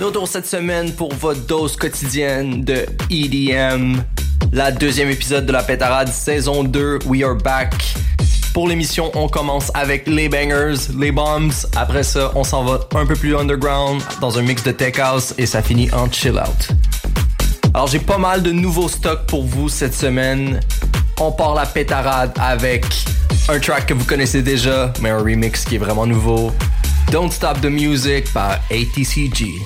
De retour cette semaine pour votre dose quotidienne de EDM. La deuxième épisode de la Pétarade saison 2, We Are Back. Pour l'émission, on commence avec les bangers, les bombs. Après ça, on s'en va un peu plus underground dans un mix de tech house et ça finit en chill out. Alors j'ai pas mal de nouveaux stocks pour vous cette semaine. On part la pétarade avec un track que vous connaissez déjà, mais un remix qui est vraiment nouveau. Don't Stop the Music par ATCG.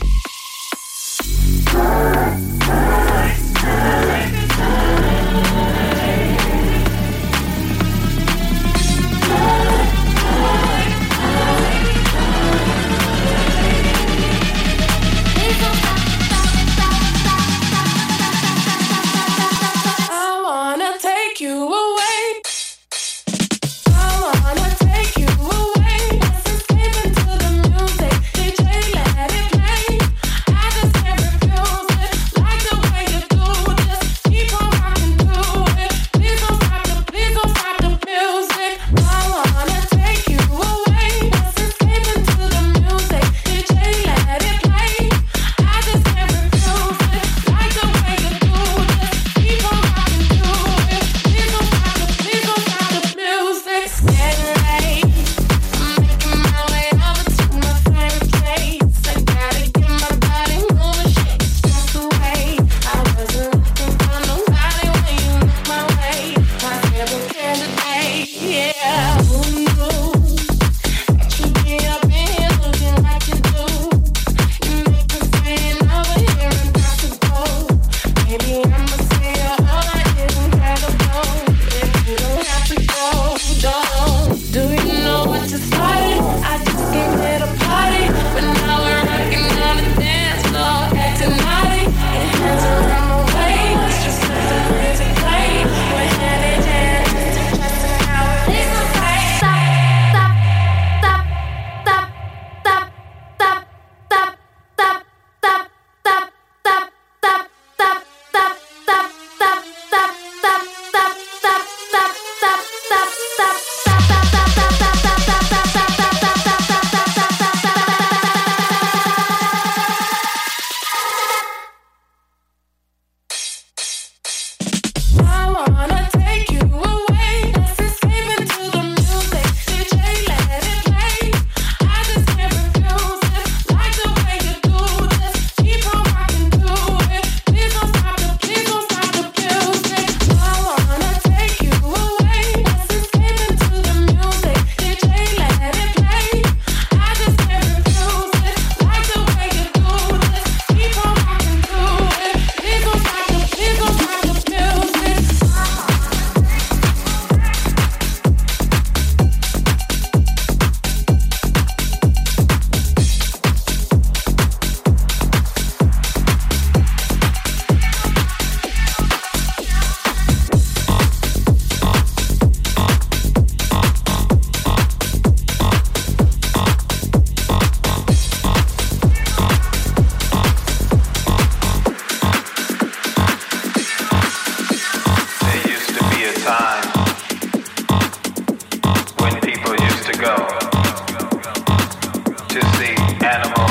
animal.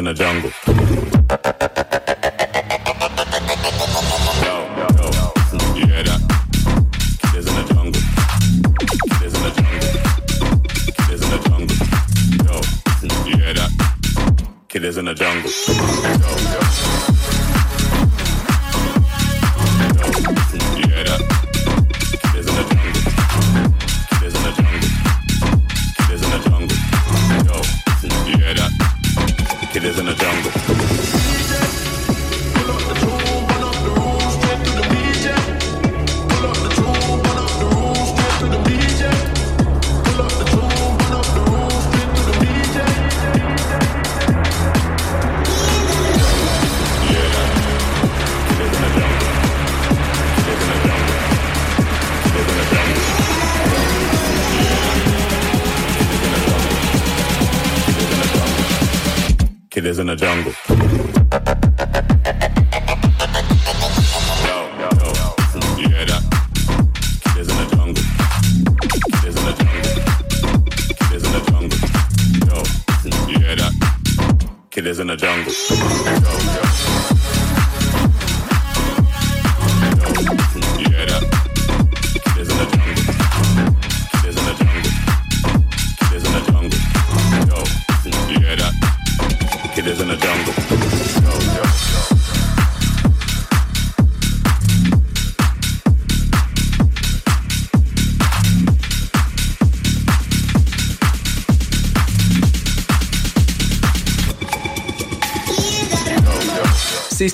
In the jungle. Yo, yo? Kid is in the jungle. Kid is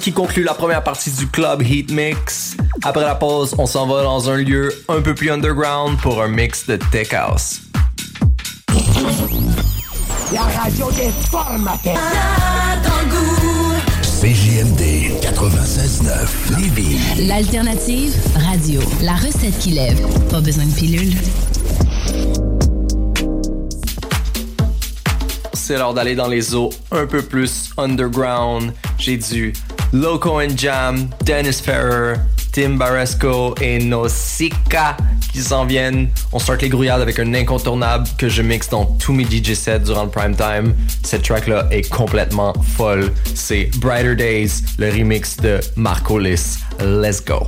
qui conclut la première partie du club Heat Mix. Après la pause, on s'en va dans un lieu un peu plus underground pour un mix de Tech House. La radio des formateurs. CJMD 96.9 Lévis. L'alternative radio. La recette qui lève. Pas besoin de pilule. C'est l'heure d'aller dans les eaux un peu plus underground. J'ai du Loco and Jam, Dennis Ferrer, Tim Baresco et Nausicaa qui s'en viennent. On start les grouillades avec un incontournable que je mixe dans tous mes DJ sets durant le prime time. Cette track-là est complètement folle. C'est Brighter Days, le remix de Marco Liss. Let's go.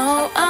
know.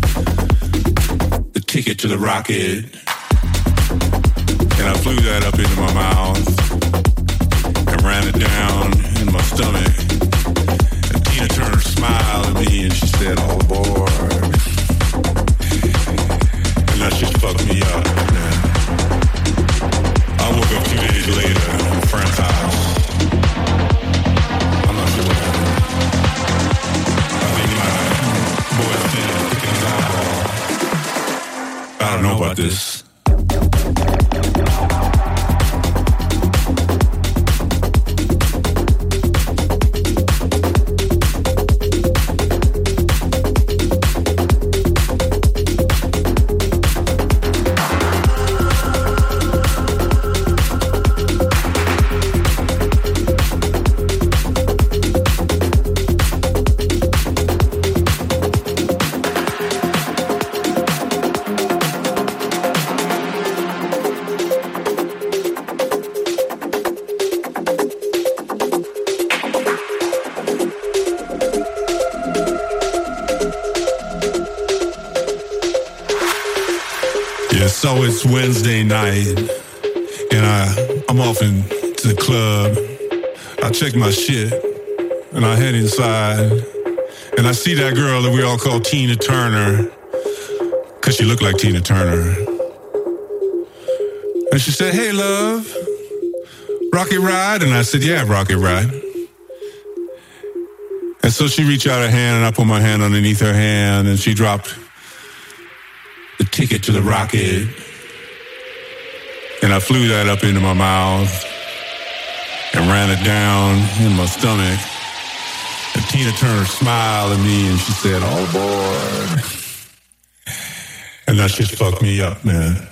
ticket to the rocket. And I flew that up into my mouth and ran it down in my stomach. And Tina Turner smiled at me and she said, oh, All aboard. And that just fucked me up, man. I woke up two days later. Gottes. Check my shit, and I head inside, and I see that girl that we all call Tina Turner, cause she looked like Tina Turner. And she said, "Hey, love, Rocket Ride," and I said, "Yeah, Rocket Ride." And so she reached out her hand, and I put my hand underneath her hand, and she dropped the ticket to the rocket. And I flew that up into my mouth ran it down in my stomach. And Tina Turner smiled at me and she said, oh, All aboard. And that shit fucked me up, man.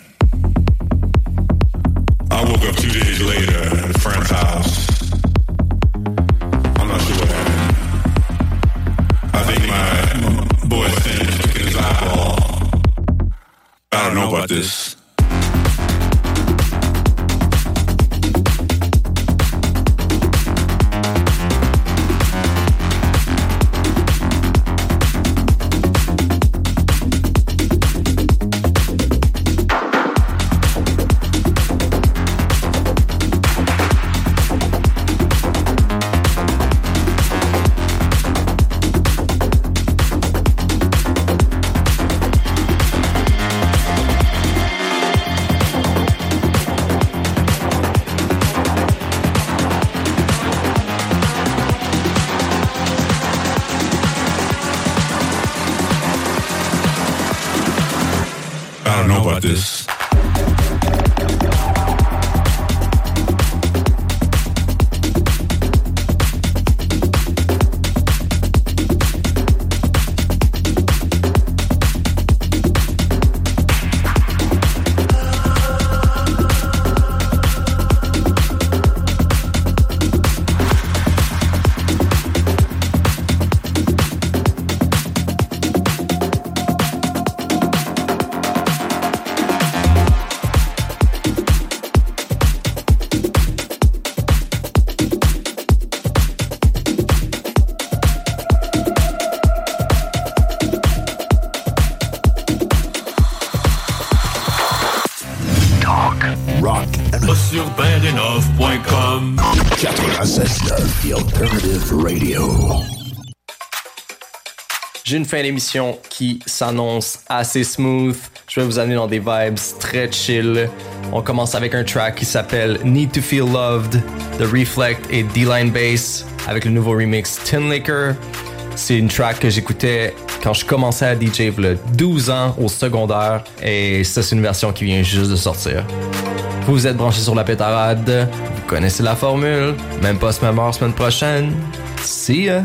Fin d'émission qui s'annonce assez smooth. Je vais vous amener dans des vibes très chill. On commence avec un track qui s'appelle Need to Feel Loved de Reflect et D-Line Bass avec le nouveau remix Tin Liquor. C'est une track que j'écoutais quand je commençais à DJ a 12 ans au secondaire et ça c'est une version qui vient juste de sortir. Vous êtes branchés sur la pétarade, vous connaissez la formule, même pas ce même heure semaine prochaine. See ya!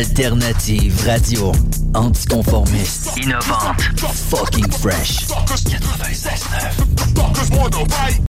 Alternative radio. Anticonformiste. Innovante. Fucking fresh. 96.9.